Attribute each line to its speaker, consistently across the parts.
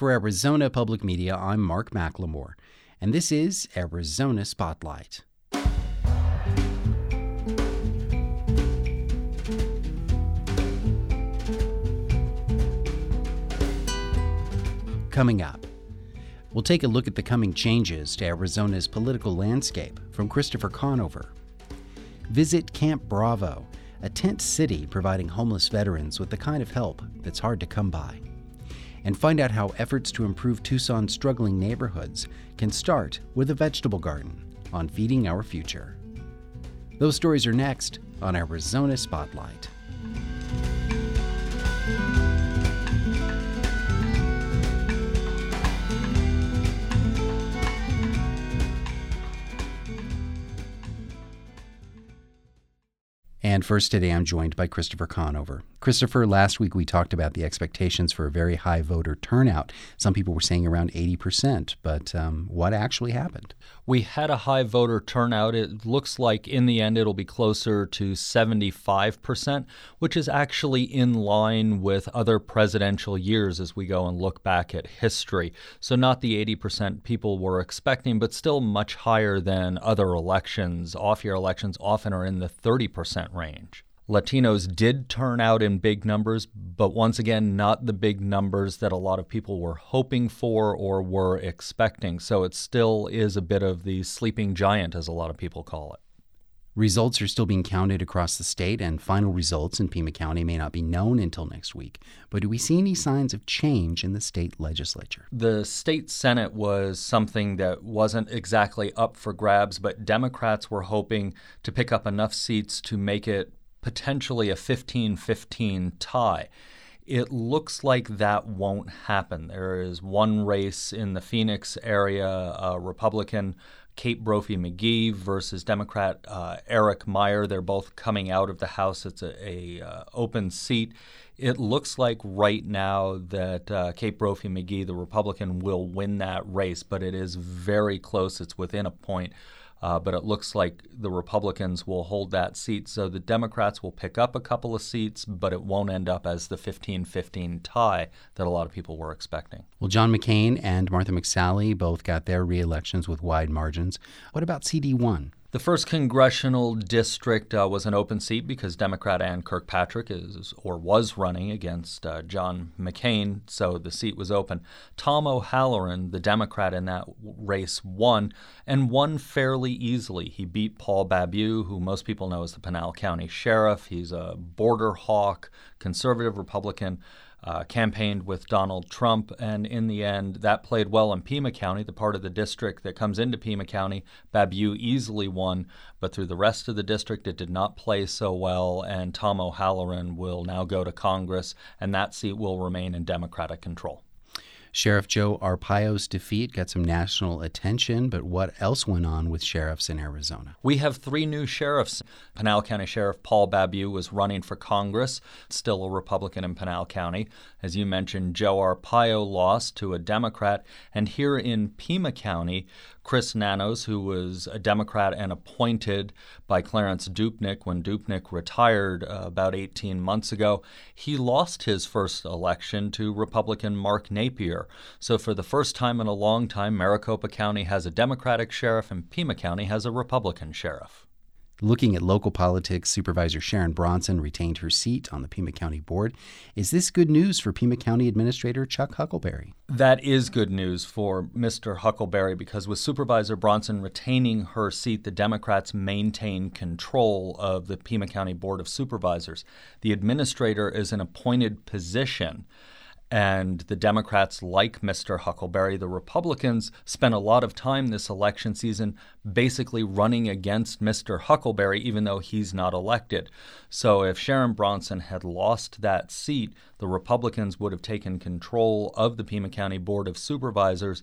Speaker 1: For Arizona Public Media, I'm Mark McLemore, and this is Arizona Spotlight. Coming up, we'll take a look at the coming changes to Arizona's political landscape from Christopher Conover. Visit Camp Bravo, a tent city providing homeless veterans with the kind of help that's hard to come by and find out how efforts to improve Tucson's struggling neighborhoods can start with a vegetable garden on Feeding Our Future. Those stories are next on Arizona Spotlight. And first today, I'm joined by Christopher Conover. Christopher, last week we talked about the expectations for a very high voter turnout. Some people were saying around 80%, but um, what actually happened?
Speaker 2: We had a high voter turnout. It looks like in the end it'll be closer to 75%, which is actually in line with other presidential years as we go and look back at history. So, not the 80% people were expecting, but still much higher than other elections. Off year elections often are in the 30% range. Latinos did turn out in big numbers, but once again, not the big numbers that a lot of people were hoping for or were expecting. So it still is a bit of the sleeping giant, as a lot of people call it.
Speaker 1: Results are still being counted across the state, and final results in Pima County may not be known until next week. But do we see any signs of change in the state legislature?
Speaker 2: The state Senate was something that wasn't exactly up for grabs, but Democrats were hoping to pick up enough seats to make it potentially a 15 15 tie. It looks like that won't happen. There is one race in the Phoenix area, a Republican Kate Brophy McGee versus Democrat uh, Eric Meyer. They're both coming out of the House. It's a, a uh, open seat. It looks like right now that uh, Kate Brophy McGee, the Republican, will win that race, but it is very close. It's within a point uh, but it looks like the Republicans will hold that seat. So the Democrats will pick up a couple of seats, but it won't end up as the 15 15 tie that a lot of people were expecting.
Speaker 1: Well, John McCain and Martha McSally both got their reelections with wide margins. What about CD1?
Speaker 2: The first congressional district uh, was an open seat because Democrat Ann Kirkpatrick is or was running against uh, John McCain, so the seat was open. Tom O'Halleran, the Democrat in that race, won and won fairly easily. He beat Paul Babeu, who most people know as the Pinal County Sheriff. He's a border hawk, conservative Republican uh, campaigned with Donald Trump, and in the end, that played well in Pima County, the part of the district that comes into Pima County. Babeu easily won, but through the rest of the district, it did not play so well, and Tom O'Halleran will now go to Congress, and that seat will remain in Democratic control.
Speaker 1: Sheriff Joe Arpaio's defeat got some national attention, but what else went on with sheriffs in Arizona?
Speaker 2: We have three new sheriffs. Pinal County Sheriff Paul Babeu was running for Congress, still a Republican in Pinal County. As you mentioned, Joe Arpaio lost to a Democrat. And here in Pima County, Chris Nanos, who was a Democrat and appointed by Clarence Dupnick when Dupnick retired uh, about 18 months ago, he lost his first election to Republican Mark Napier. So, for the first time in a long time, Maricopa County has a Democratic sheriff and Pima County has a Republican sheriff.
Speaker 1: Looking at local politics, Supervisor Sharon Bronson retained her seat on the Pima County Board. Is this good news for Pima County Administrator Chuck Huckelberry?
Speaker 2: That is good news for Mr. Huckelberry because with Supervisor Bronson retaining her seat, the Democrats maintain control of the Pima County Board of Supervisors. The administrator is an appointed position and the Democrats like Mr. Huckelberry. The Republicans spent a lot of time this election season basically running against Mr. Huckelberry, even though he's not elected. So if Sharon Bronson had lost that seat, the Republicans would have taken control of the Pima County Board of Supervisors,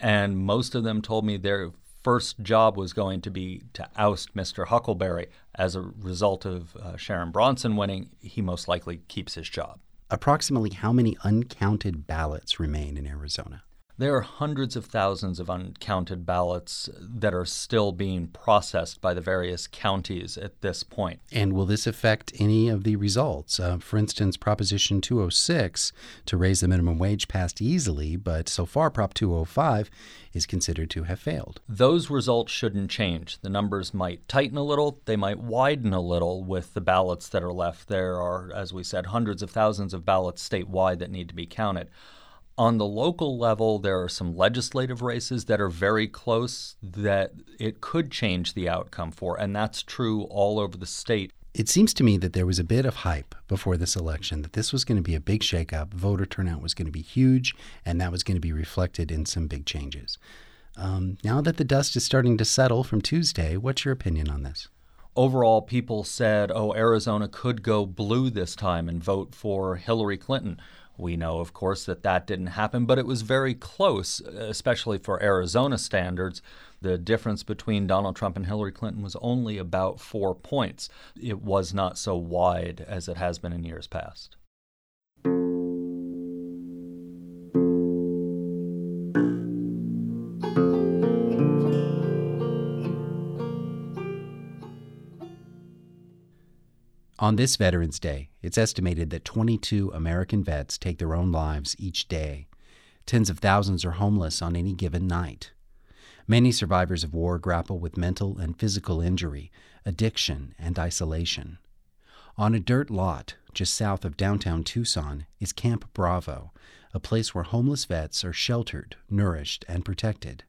Speaker 2: and most of them told me their first job was going to be to oust Mr. Huckelberry. As a result of uh, Sharon Bronson winning, he most likely keeps his job
Speaker 1: approximately how many uncounted ballots remain in Arizona?
Speaker 2: There are hundreds of thousands of uncounted ballots that are still being processed by the various counties at this point.
Speaker 1: And will this affect any of the results? Uh, for instance, Proposition 206 to raise the minimum wage passed easily, but so far Prop 205 is considered to have failed.
Speaker 2: Those results shouldn't change. The numbers might tighten a little, they might widen a little with the ballots that are left. There are, as we said, hundreds of thousands of ballots statewide that need to be counted. On the local level, there are some legislative races that are very close that it could change the outcome for, and that's true all over the state.
Speaker 1: It seems to me that there was a bit of hype before this election that this was going to be a big shakeup, voter turnout was going to be huge, and that was going to be reflected in some big changes. Um, now that the dust is starting to settle from Tuesday, what's your opinion on this?
Speaker 2: Overall, people said, oh, Arizona could go blue this time and vote for Hillary Clinton. We know, of course, that that didn't happen, but it was very close, especially for Arizona standards. The difference between Donald Trump and Hillary Clinton was only about four points. It was not so wide as it has been in years past.
Speaker 1: On this Veterans Day, it's estimated that 22 American vets take their own lives each day. Tens of thousands are homeless on any given night. Many survivors of war grapple with mental and physical injury, addiction, and isolation. On a dirt lot just south of downtown Tucson is Camp Bravo, a place where homeless vets are sheltered, nourished, and protected.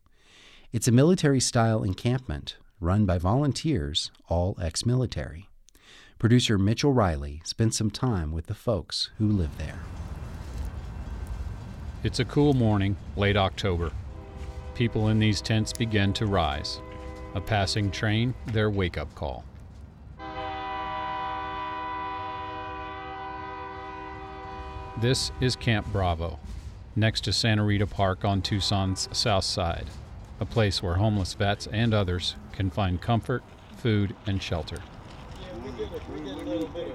Speaker 1: It's a military style encampment run by volunteers, all ex military. Producer Mitchell Riley spent some time with the folks who live there.
Speaker 3: It's a cool morning, late October. People in these tents begin to rise. A passing train, their wake up call. This is Camp Bravo, next to Santa Rita Park on Tucson's south side, a place where homeless vets and others can find comfort, food, and shelter.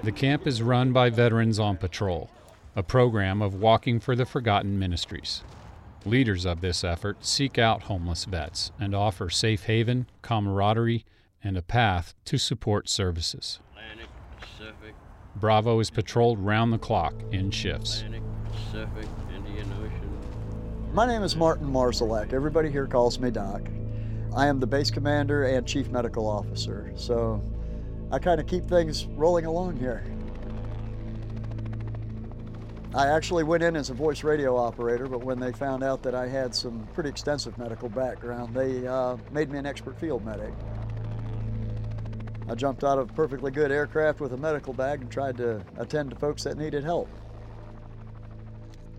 Speaker 3: The camp is run by Veterans on Patrol, a program of Walking for the Forgotten Ministries. Leaders of this effort seek out homeless vets and offer safe haven, camaraderie, and a path to support services. Bravo is patrolled round the clock in shifts.
Speaker 4: My name is Martin Marzalek. Everybody here calls me Doc. I am the base commander and chief medical officer, so I kind of keep things rolling along here. I actually went in as a voice radio operator, but when they found out that I had some pretty extensive medical background, they uh, made me an expert field medic. I jumped out of a perfectly good aircraft with a medical bag and tried to attend to folks that needed help.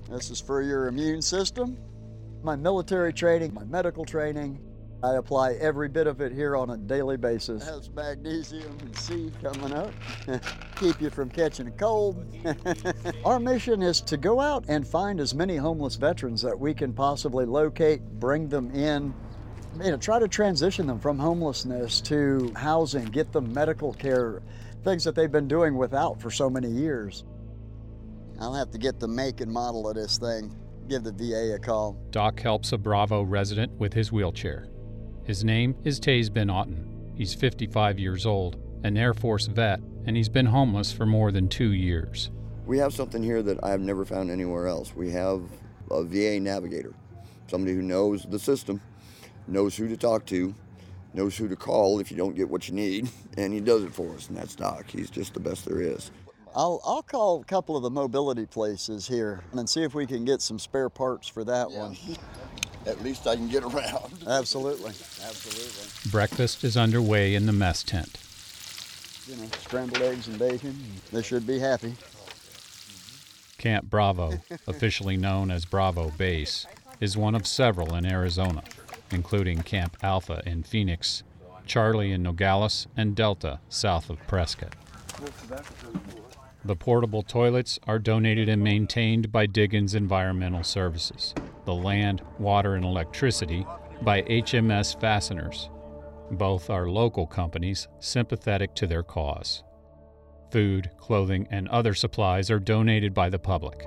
Speaker 4: This is for your immune system, my military training, my medical training, I apply every bit of it here on a daily basis. That's magnesium and C coming up. Keep you from catching a cold. Our mission is to go out and find as many homeless veterans that we can possibly locate, bring them in, you know, try to transition them from homelessness to housing, get them medical care, things that they've been doing without for so many years. I'll have to get the make and model of this thing. Give the VA a call.
Speaker 3: Doc helps a Bravo resident with his wheelchair. His name is Taze Ben Otten. He's 55 years old, an Air Force vet, and he's been homeless for more than two years.
Speaker 5: We have something here that I have never found anywhere else. We have a VA navigator, somebody who knows the system, knows who to talk to, knows who to call if you don't get what you need, and he does it for us, and that's Doc. He's just the best there is.
Speaker 4: I'll, I'll call a couple of the mobility places here and see if we can get some spare parts for that yeah. one.
Speaker 5: At least I can get around.
Speaker 4: Absolutely, absolutely.
Speaker 3: Breakfast is underway in the mess tent.
Speaker 4: You know, scrambled eggs and bacon. They should be happy.
Speaker 3: Camp Bravo, officially known as Bravo Base, is one of several in Arizona, including Camp Alpha in Phoenix, Charlie in Nogales, and Delta south of Prescott. The portable toilets are donated and maintained by Diggins Environmental Services the land, water, and electricity by HMS Fasteners. Both are local companies sympathetic to their cause. Food, clothing, and other supplies are donated by the public.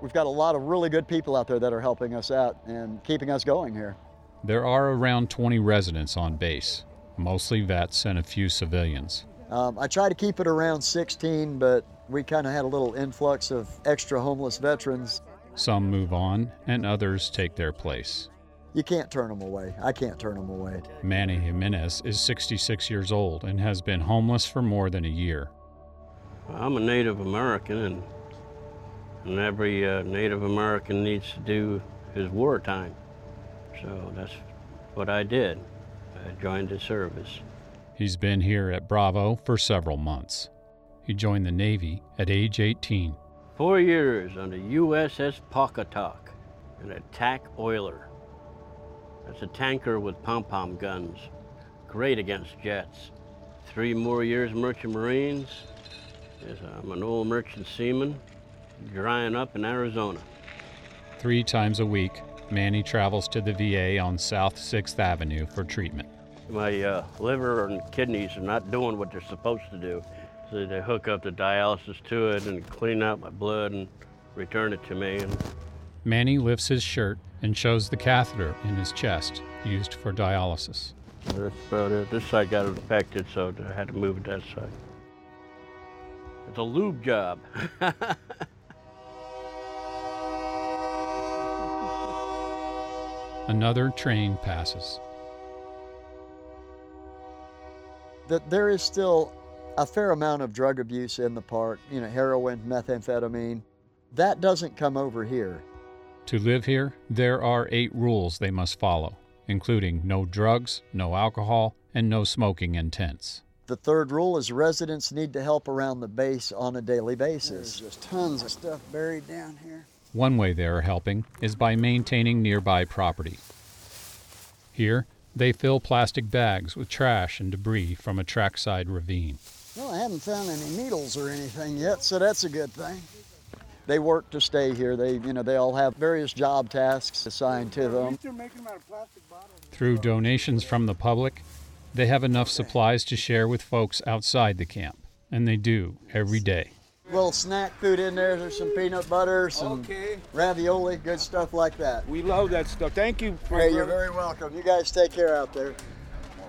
Speaker 4: We've got a lot of really good people out there that are helping us out and keeping us going here.
Speaker 3: There are around 20 residents on base, mostly vets and a few civilians.
Speaker 4: Um, I try to keep it around 16, but we kind of had a little influx of extra homeless veterans.
Speaker 3: Some move on, and others take their place.
Speaker 4: You can't turn them away. I can't turn them away.
Speaker 3: Manny Jimenez is 66 years old and has been homeless for more than a year.
Speaker 6: I'm a Native American, and, and every uh, Native American needs to do his wartime. So that's what I did. I joined the service.
Speaker 3: He's been here at Bravo for several months. He joined the Navy at age 18.
Speaker 6: Four years on the USS Pawcatuck, an attack oiler. That's a tanker with pom-pom guns. Great against jets. Three more years merchant marines. I'm an old merchant seaman, drying up in Arizona.
Speaker 3: Three times a week, Manny travels to the VA on South 6th Avenue for treatment.
Speaker 6: My uh, liver and kidneys are not doing what they're supposed to do. So they hook up the dialysis to it and clean out my blood and return it to me.
Speaker 3: Manny lifts his shirt and shows the catheter in his chest used for dialysis.
Speaker 6: that's about it. This side got infected, so I had to move it that side. It's a lube job.
Speaker 3: Another train passes.
Speaker 4: That there is still a fair amount of drug abuse in the park, you know, heroin, methamphetamine. That doesn't come over here.
Speaker 3: To live here, there are eight rules they must follow, including no drugs, no alcohol, and no smoking in tents.
Speaker 4: The third rule is residents need to help around the base on a daily basis.
Speaker 7: There's just tons of stuff buried down here.
Speaker 3: One way they are helping is by maintaining nearby property. Here, they fill plastic bags with trash and debris from a trackside ravine.
Speaker 7: Well, I haven't found any needles or anything yet, so that's a good thing.
Speaker 4: They work to stay here. They, you know, they all have various job tasks assigned to them.
Speaker 7: They're making them out of plastic bottles.
Speaker 3: Through donations from the public, they have enough supplies to share with folks outside the camp, and they do every day.
Speaker 4: Little snack food in there. There's some peanut butter, some
Speaker 8: Okay.
Speaker 4: ravioli, good stuff like that.
Speaker 8: We love that stuff. Thank you.
Speaker 4: Hey, you're very welcome. You guys take care out there.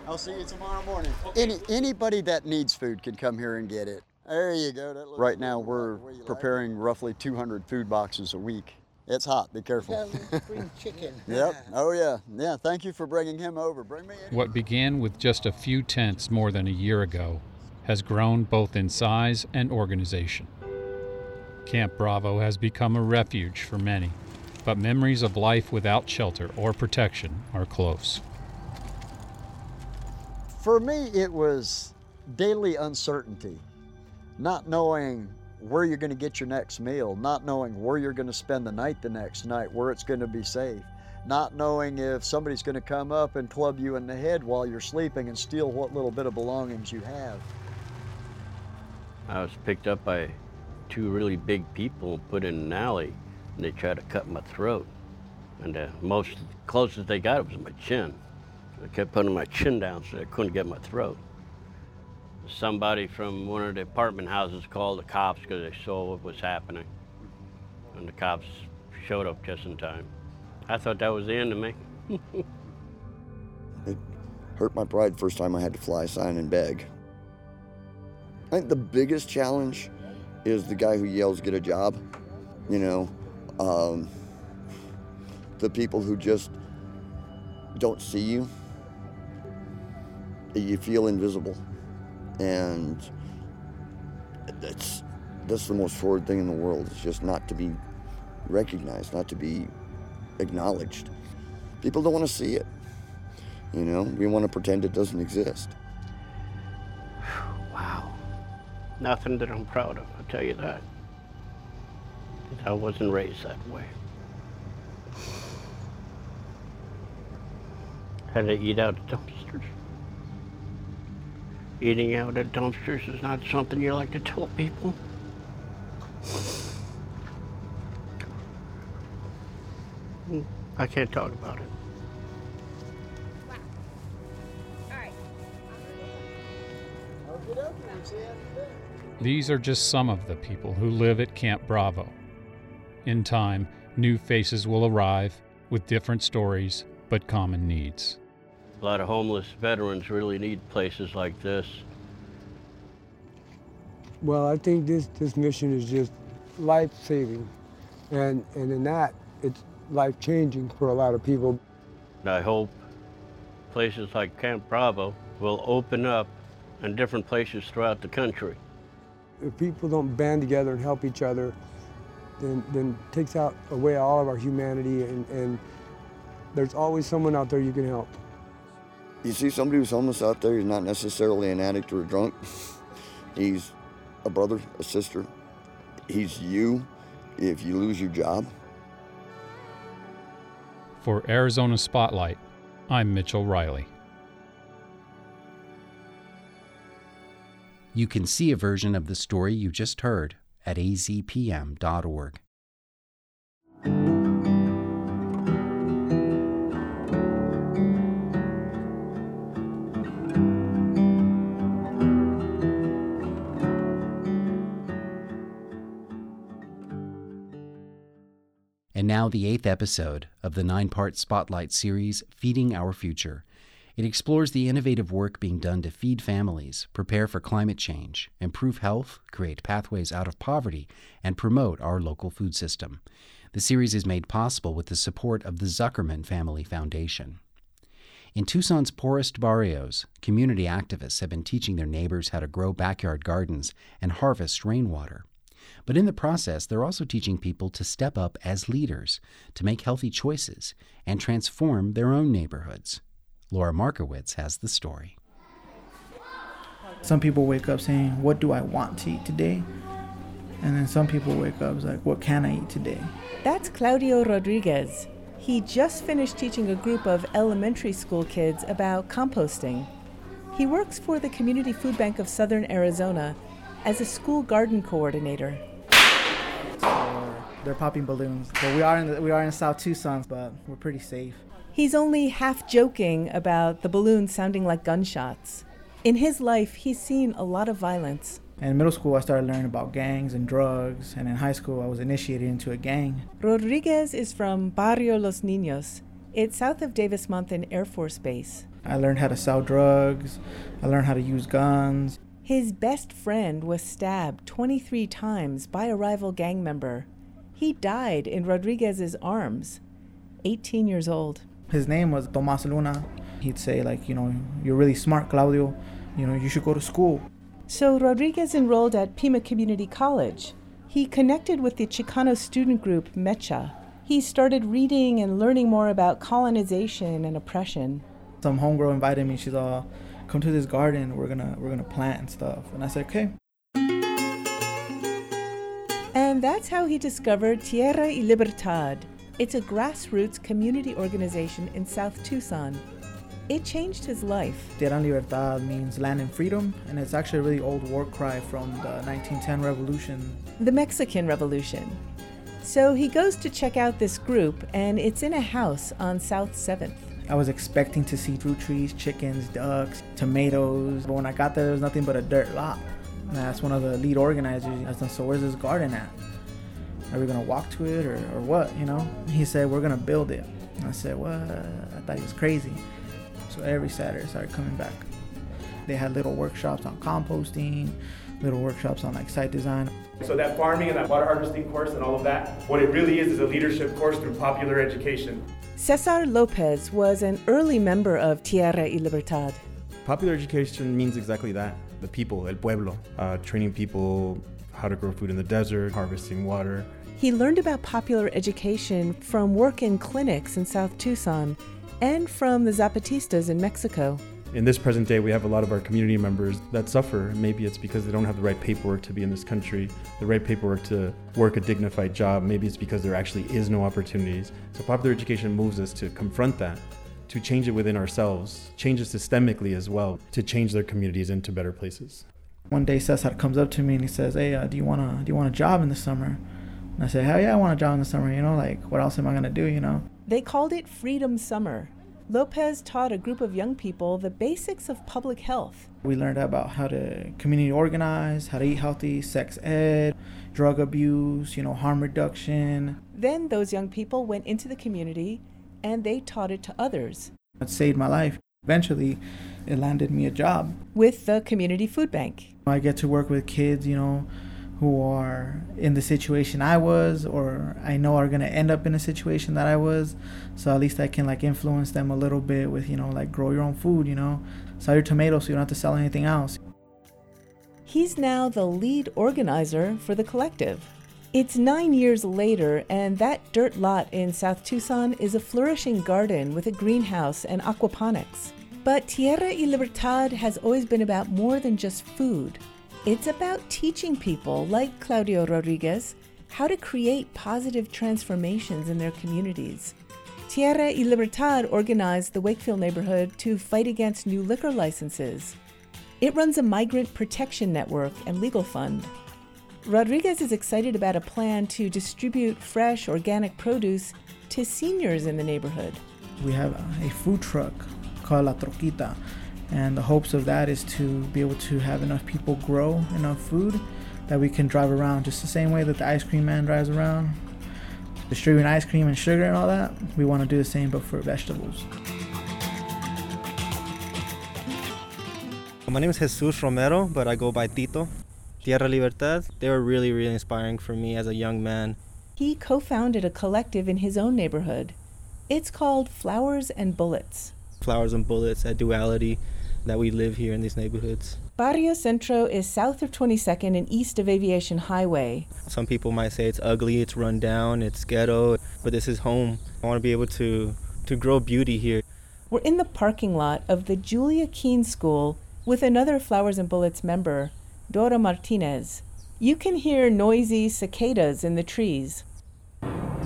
Speaker 4: I'll see you tomorrow morning. Any anybody that needs food can come here and get it. There you go. That looks right now we're
Speaker 7: Where you like
Speaker 4: preparing roughly 200 food boxes a week. It's hot. Be careful.
Speaker 7: Bring chicken.
Speaker 4: yep. Oh yeah. Yeah. Thank you for bringing him over. Bring me in.
Speaker 3: What began with just a few tents more than a year ago has grown both in size and organization. Camp Bravo has become a refuge for many, but memories of life without shelter or protection are close.
Speaker 4: For me, it was daily uncertainty, not knowing where you're going to get your next meal, not knowing where you're going to spend the night the next night, where it's going to be safe, not knowing if somebody's going to come up and club you in the head while you're sleeping and steal what little bit of belongings you have.
Speaker 6: I was picked up by two really big people put in an alley, and they tried to cut my throat. And the most closest they got was my chin. They kept putting my chin down so I couldn't get my throat. Somebody from one of the apartment houses called the cops because they saw what was happening. And the cops showed up just in time. I thought that was the end of me.
Speaker 5: It hurt my pride first time I had to fly, sign, and beg. I think the biggest challenge is the guy who yells, get a job. You know, um, the people who just don't see you. You feel invisible. And that's, that's the most forward thing in the world. It's just not to be recognized, not to be acknowledged. People don't want to see it. You know, we want to pretend it doesn't exist.
Speaker 6: Wow. Nothing that I'm proud of, I'll tell you that. I wasn't raised that way. Had to eat out dumpsters. Eating out at dumpsters is not something you like to tell people. I can't talk about it.
Speaker 3: These are just some of the people who live at Camp Bravo. In time, new faces will arrive with different stories but common needs.
Speaker 6: A lot of homeless veterans really need places like this.
Speaker 9: Well, I think this, this mission is just life saving. And, and in that, it's life changing for a lot of people.
Speaker 6: I hope places like Camp Bravo will open up in different places throughout the country.
Speaker 9: If people don't band together and help each other, then, then takes out away all of our humanity and, and there's always someone out there you can help.
Speaker 5: You see somebody who's homeless out there, he's not necessarily an addict or a drunk. He's a brother, a sister. He's you if you lose your job.
Speaker 3: For Arizona Spotlight, I'm Mitchell Riley.
Speaker 1: You can see a version of the story you just heard at azpm.org. now, the eighth episode of the nine part Spotlight series, Feeding Our Future. It explores the innovative work being done to feed families, prepare for climate change, improve health, create pathways out of poverty, and promote our local food system. The series is made possible with the support of the Zuckerman Family Foundation. In Tucson's poorest barrios, community activists have been teaching their neighbors how to grow backyard gardens and harvest rainwater. But in the process, they're also teaching people to step up as leaders, to make healthy choices, and transform their own neighborhoods. Laura Markowitz has the story.
Speaker 10: Some people wake up saying, What do I want to eat today? And then some people wake up like, What can I eat today?
Speaker 11: That's Claudio Rodriguez. He just finished teaching a group of elementary school kids about composting. He works for the Community Food Bank of Southern Arizona as a school garden coordinator.
Speaker 10: they're popping balloons. But we are in the, we are in South Tucson, but we're pretty safe.
Speaker 11: He's only half joking about the balloons sounding like gunshots. In his life, he's seen a lot of violence.
Speaker 10: In middle school, I started learning about gangs and drugs, and in high school, I was initiated into a gang.
Speaker 11: Rodriguez is from Barrio Los Niños. It's south of Davis Monthan Air Force Base.
Speaker 10: I learned how to sell drugs, I learned how to use guns.
Speaker 11: His best friend was stabbed 23 times by a rival gang member. He died in Rodriguez's arms, 18 years old.
Speaker 10: His name was Tomas Luna. He'd say, like, you know, you're really smart, Claudio. You know, you should go to school.
Speaker 11: So Rodriguez enrolled at Pima Community College. He connected with the Chicano student group MEChA. He started reading and learning more about colonization and oppression.
Speaker 10: Some homegirl invited me. She's all, "Come to this garden. We're gonna we're gonna plant and stuff." And I said, "Okay."
Speaker 11: And that's how he discovered Tierra y Libertad. It's a grassroots community organization in South Tucson. It changed his life.
Speaker 10: Tierra y Libertad means land and freedom, and it's actually a really old war cry from the 1910 revolution.
Speaker 11: The Mexican Revolution. So he goes to check out this group, and it's in a house on South 7th.
Speaker 10: I was expecting to see fruit trees, chickens, ducks, tomatoes, but when I got there, there was nothing but a dirt lot. And I asked one of the lead organizers, I said, so where's this garden at? Are we gonna walk to it or, or what, you know? He said, we're gonna build it. And I said, what? I thought he was crazy. So every Saturday I started coming back. They had little workshops on composting, little workshops on like site design.
Speaker 12: So that farming and that water harvesting course and all of that, what it really is is a leadership course through popular education.
Speaker 11: Cesar Lopez was an early member of Tierra y Libertad.
Speaker 13: Popular education means exactly that the people, el pueblo, uh, training people how to grow food in the desert, harvesting water.
Speaker 11: He learned about popular education from work in clinics in South Tucson and from the Zapatistas in Mexico.
Speaker 13: In this present day, we have a lot of our community members that suffer. Maybe it's because they don't have the right paperwork to be in this country, the right paperwork to work a dignified job. Maybe it's because there actually is no opportunities. So, popular education moves us to confront that, to change it within ourselves, change it systemically as well, to change their communities into better places.
Speaker 10: One day, Cesar comes up to me and he says, "Hey, uh, do you want to do you want a job in the summer?" And I said, "Hell yeah, I want a job in the summer. You know, like what else am I gonna do? You know?"
Speaker 11: They called it Freedom Summer. Lopez taught a group of young people the basics of public health.
Speaker 10: We learned about how to community organize, how to eat healthy, sex ed, drug abuse, you know, harm reduction.
Speaker 11: Then those young people went into the community and they taught it to others.
Speaker 10: It saved my life. Eventually, it landed me a job
Speaker 11: with the community food bank.
Speaker 10: I get to work with kids, you know, who are in the situation I was or I know are going to end up in a situation that I was. So at least I can like influence them a little bit with, you know, like grow your own food, you know, sell your tomatoes so you don't have to sell anything else.
Speaker 11: He's now the lead organizer for the collective. It's nine years later, and that dirt lot in South Tucson is a flourishing garden with a greenhouse and aquaponics. But Tierra y Libertad has always been about more than just food. It's about teaching people like Claudio Rodriguez how to create positive transformations in their communities. Tierra y Libertad organized the Wakefield neighborhood to fight against new liquor licenses. It runs a migrant protection network and legal fund. Rodriguez is excited about a plan to distribute fresh organic produce to seniors in the neighborhood.
Speaker 10: We have a food truck called La Troquita, and the hopes of that is to be able to have enough people grow enough food that we can drive around just the same way that the ice cream man drives around, distributing ice cream and sugar and all that. We want to do the same but for vegetables.
Speaker 14: My name is Jesus Romero, but I go by Tito. Tierra Libertad, they were really, really inspiring for me as a young man.
Speaker 11: He co founded a collective in his own neighborhood. It's called Flowers and Bullets.
Speaker 14: Flowers and Bullets, that duality that we live here in these neighborhoods.
Speaker 11: Barrio Centro is south of 22nd and east of Aviation Highway.
Speaker 14: Some people might say it's ugly, it's run down, it's ghetto, but this is home. I want to be able to, to grow beauty here.
Speaker 11: We're in the parking lot of the Julia Keen School with another Flowers and Bullets member, Dora Martinez. You can hear noisy cicadas in the trees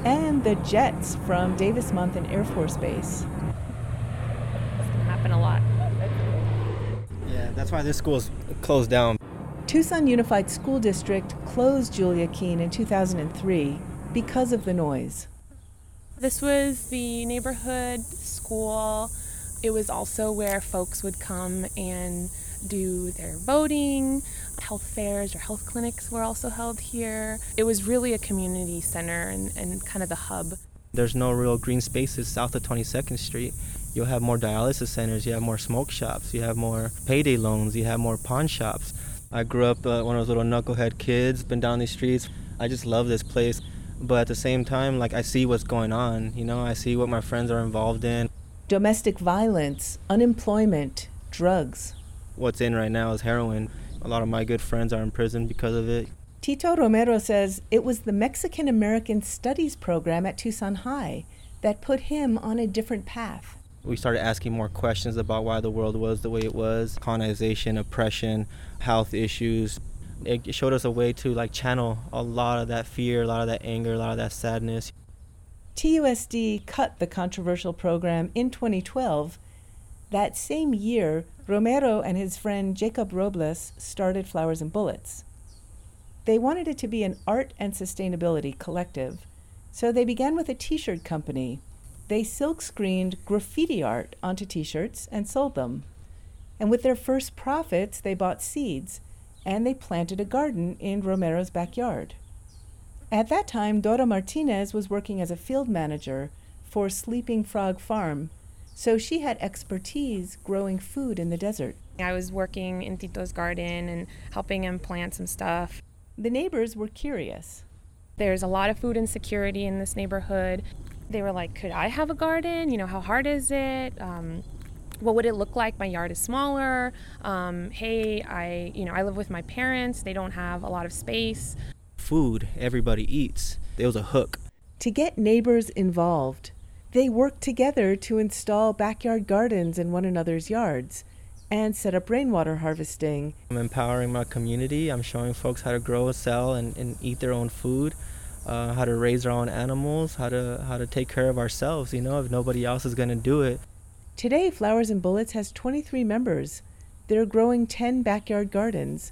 Speaker 11: and the jets from Davis Monthan Air Force Base.
Speaker 15: happen a lot.
Speaker 14: Yeah, that's why this school is closed down.
Speaker 11: Tucson Unified School District closed Julia Keen in 2003 because of the noise.
Speaker 15: This was the neighborhood school. It was also where folks would come and do their voting. Health fairs or health clinics were also held here. It was really a community center and, and kind of the hub.
Speaker 14: There's no real green spaces south of 22nd Street. You'll have more dialysis centers, you have more smoke shops, you have more payday loans, you have more pawn shops. I grew up uh, one of those little knucklehead kids, been down these streets. I just love this place. But at the same time, like I see what's going on, you know, I see what my friends are involved in.
Speaker 11: Domestic violence, unemployment, drugs.
Speaker 14: What's in right now is heroin. A lot of my good friends are in prison because of it.
Speaker 11: Tito Romero says it was the Mexican American Studies program at Tucson High that put him on a different path.
Speaker 14: We started asking more questions about why the world was the way it was colonization, oppression, health issues. It showed us a way to like channel a lot of that fear, a lot of that anger, a lot of that sadness.
Speaker 11: TUSD cut the controversial program in 2012. That same year, Romero and his friend Jacob Robles started Flowers and Bullets. They wanted it to be an art and sustainability collective, so they began with a t shirt company. They silk screened graffiti art onto t shirts and sold them. And with their first profits, they bought seeds and they planted a garden in Romero's backyard. At that time, Dora Martinez was working as a field manager for Sleeping Frog Farm, so she had expertise growing food in the desert.
Speaker 15: I was working in Tito's garden and helping him plant some stuff.
Speaker 11: The neighbors were curious.
Speaker 15: There's a lot of food insecurity in this neighborhood. They were like, Could I have a garden? You know, how hard is it? Um, what would it look like? My yard is smaller. Um, hey, I, you know, I live with my parents. They don't have a lot of space.
Speaker 14: Food everybody eats. There was a hook.
Speaker 11: To get neighbors involved, they worked together to install backyard gardens in one another's yards and set up rainwater harvesting.
Speaker 14: I'm empowering my community. I'm showing folks how to grow, sell, and, and eat their own food. Uh, how to raise our own animals, how to how to take care of ourselves. You know, if nobody else is going to do it.
Speaker 11: Today, Flowers and Bullets has 23 members. They're growing 10 backyard gardens.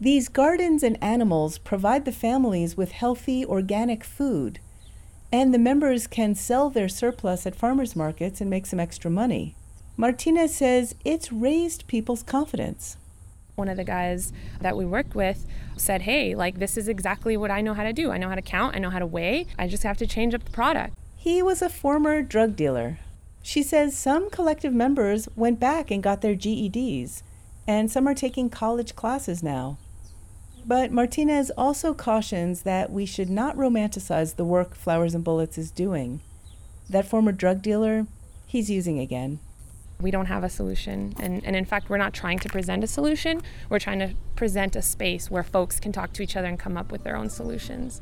Speaker 11: These gardens and animals provide the families with healthy, organic food. And the members can sell their surplus at farmers markets and make some extra money. Martinez says it's raised people's confidence.
Speaker 15: One of the guys that we worked with said, Hey, like, this is exactly what I know how to do. I know how to count, I know how to weigh, I just have to change up the product.
Speaker 11: He was a former drug dealer. She says some collective members went back and got their GEDs, and some are taking college classes now. But Martinez also cautions that we should not romanticize the work Flowers and Bullets is doing. That former drug dealer, he's using again.
Speaker 15: We don't have a solution. And, and in fact, we're not trying to present a solution. We're trying to present a space where folks can talk to each other and come up with their own solutions.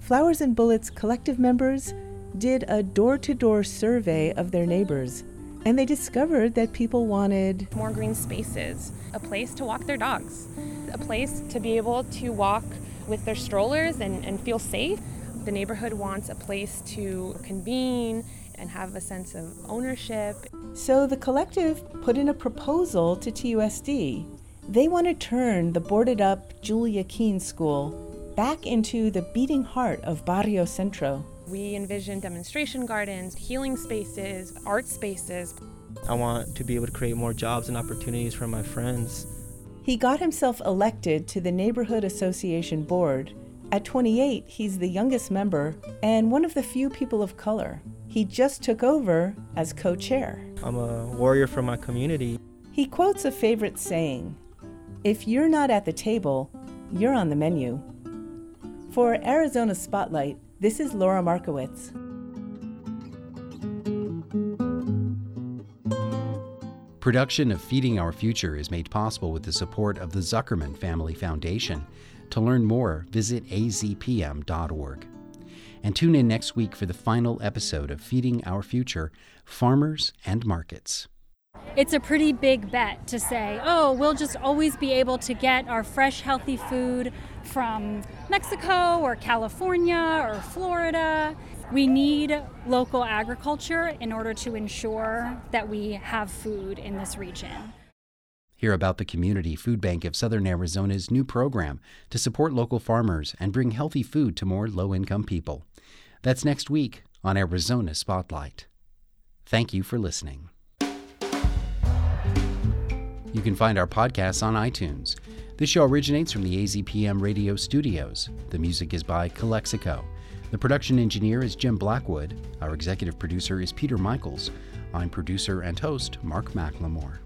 Speaker 11: Flowers and Bullets collective members did a door to door survey of their neighbors, and they discovered that people wanted
Speaker 15: more green spaces, a place to walk their dogs, a place to be able to walk with their strollers and, and feel safe. The neighborhood wants a place to convene and have a sense of ownership.
Speaker 11: So the collective put in a proposal to TUSD. They want to turn the boarded up Julia Keen School back into the beating heart of Barrio Centro.
Speaker 15: We envision demonstration gardens, healing spaces, art spaces.
Speaker 14: I want to be able to create more jobs and opportunities for my friends.
Speaker 11: He got himself elected to the Neighborhood Association Board. At 28, he's the youngest member and one of the few people of color. He just took over as co chair.
Speaker 14: I'm a warrior for my community.
Speaker 11: He quotes a favorite saying If you're not at the table, you're on the menu. For Arizona Spotlight, this is Laura Markowitz.
Speaker 1: Production of Feeding Our Future is made possible with the support of the Zuckerman Family Foundation. To learn more, visit azpm.org. And tune in next week for the final episode of Feeding Our Future Farmers and Markets.
Speaker 16: It's a pretty big bet to say, oh, we'll just always be able to get our fresh, healthy food from Mexico or California or Florida. We need local agriculture in order to ensure that we have food in this region.
Speaker 1: Hear about the Community Food Bank of Southern Arizona's new program to support local farmers and bring healthy food to more low income people. That's next week on Arizona Spotlight. Thank you for listening. You can find our podcasts on iTunes. This show originates from the AZPM radio studios. The music is by Calexico. The production engineer is Jim Blackwood. Our executive producer is Peter Michaels. I'm producer and host Mark McLemore.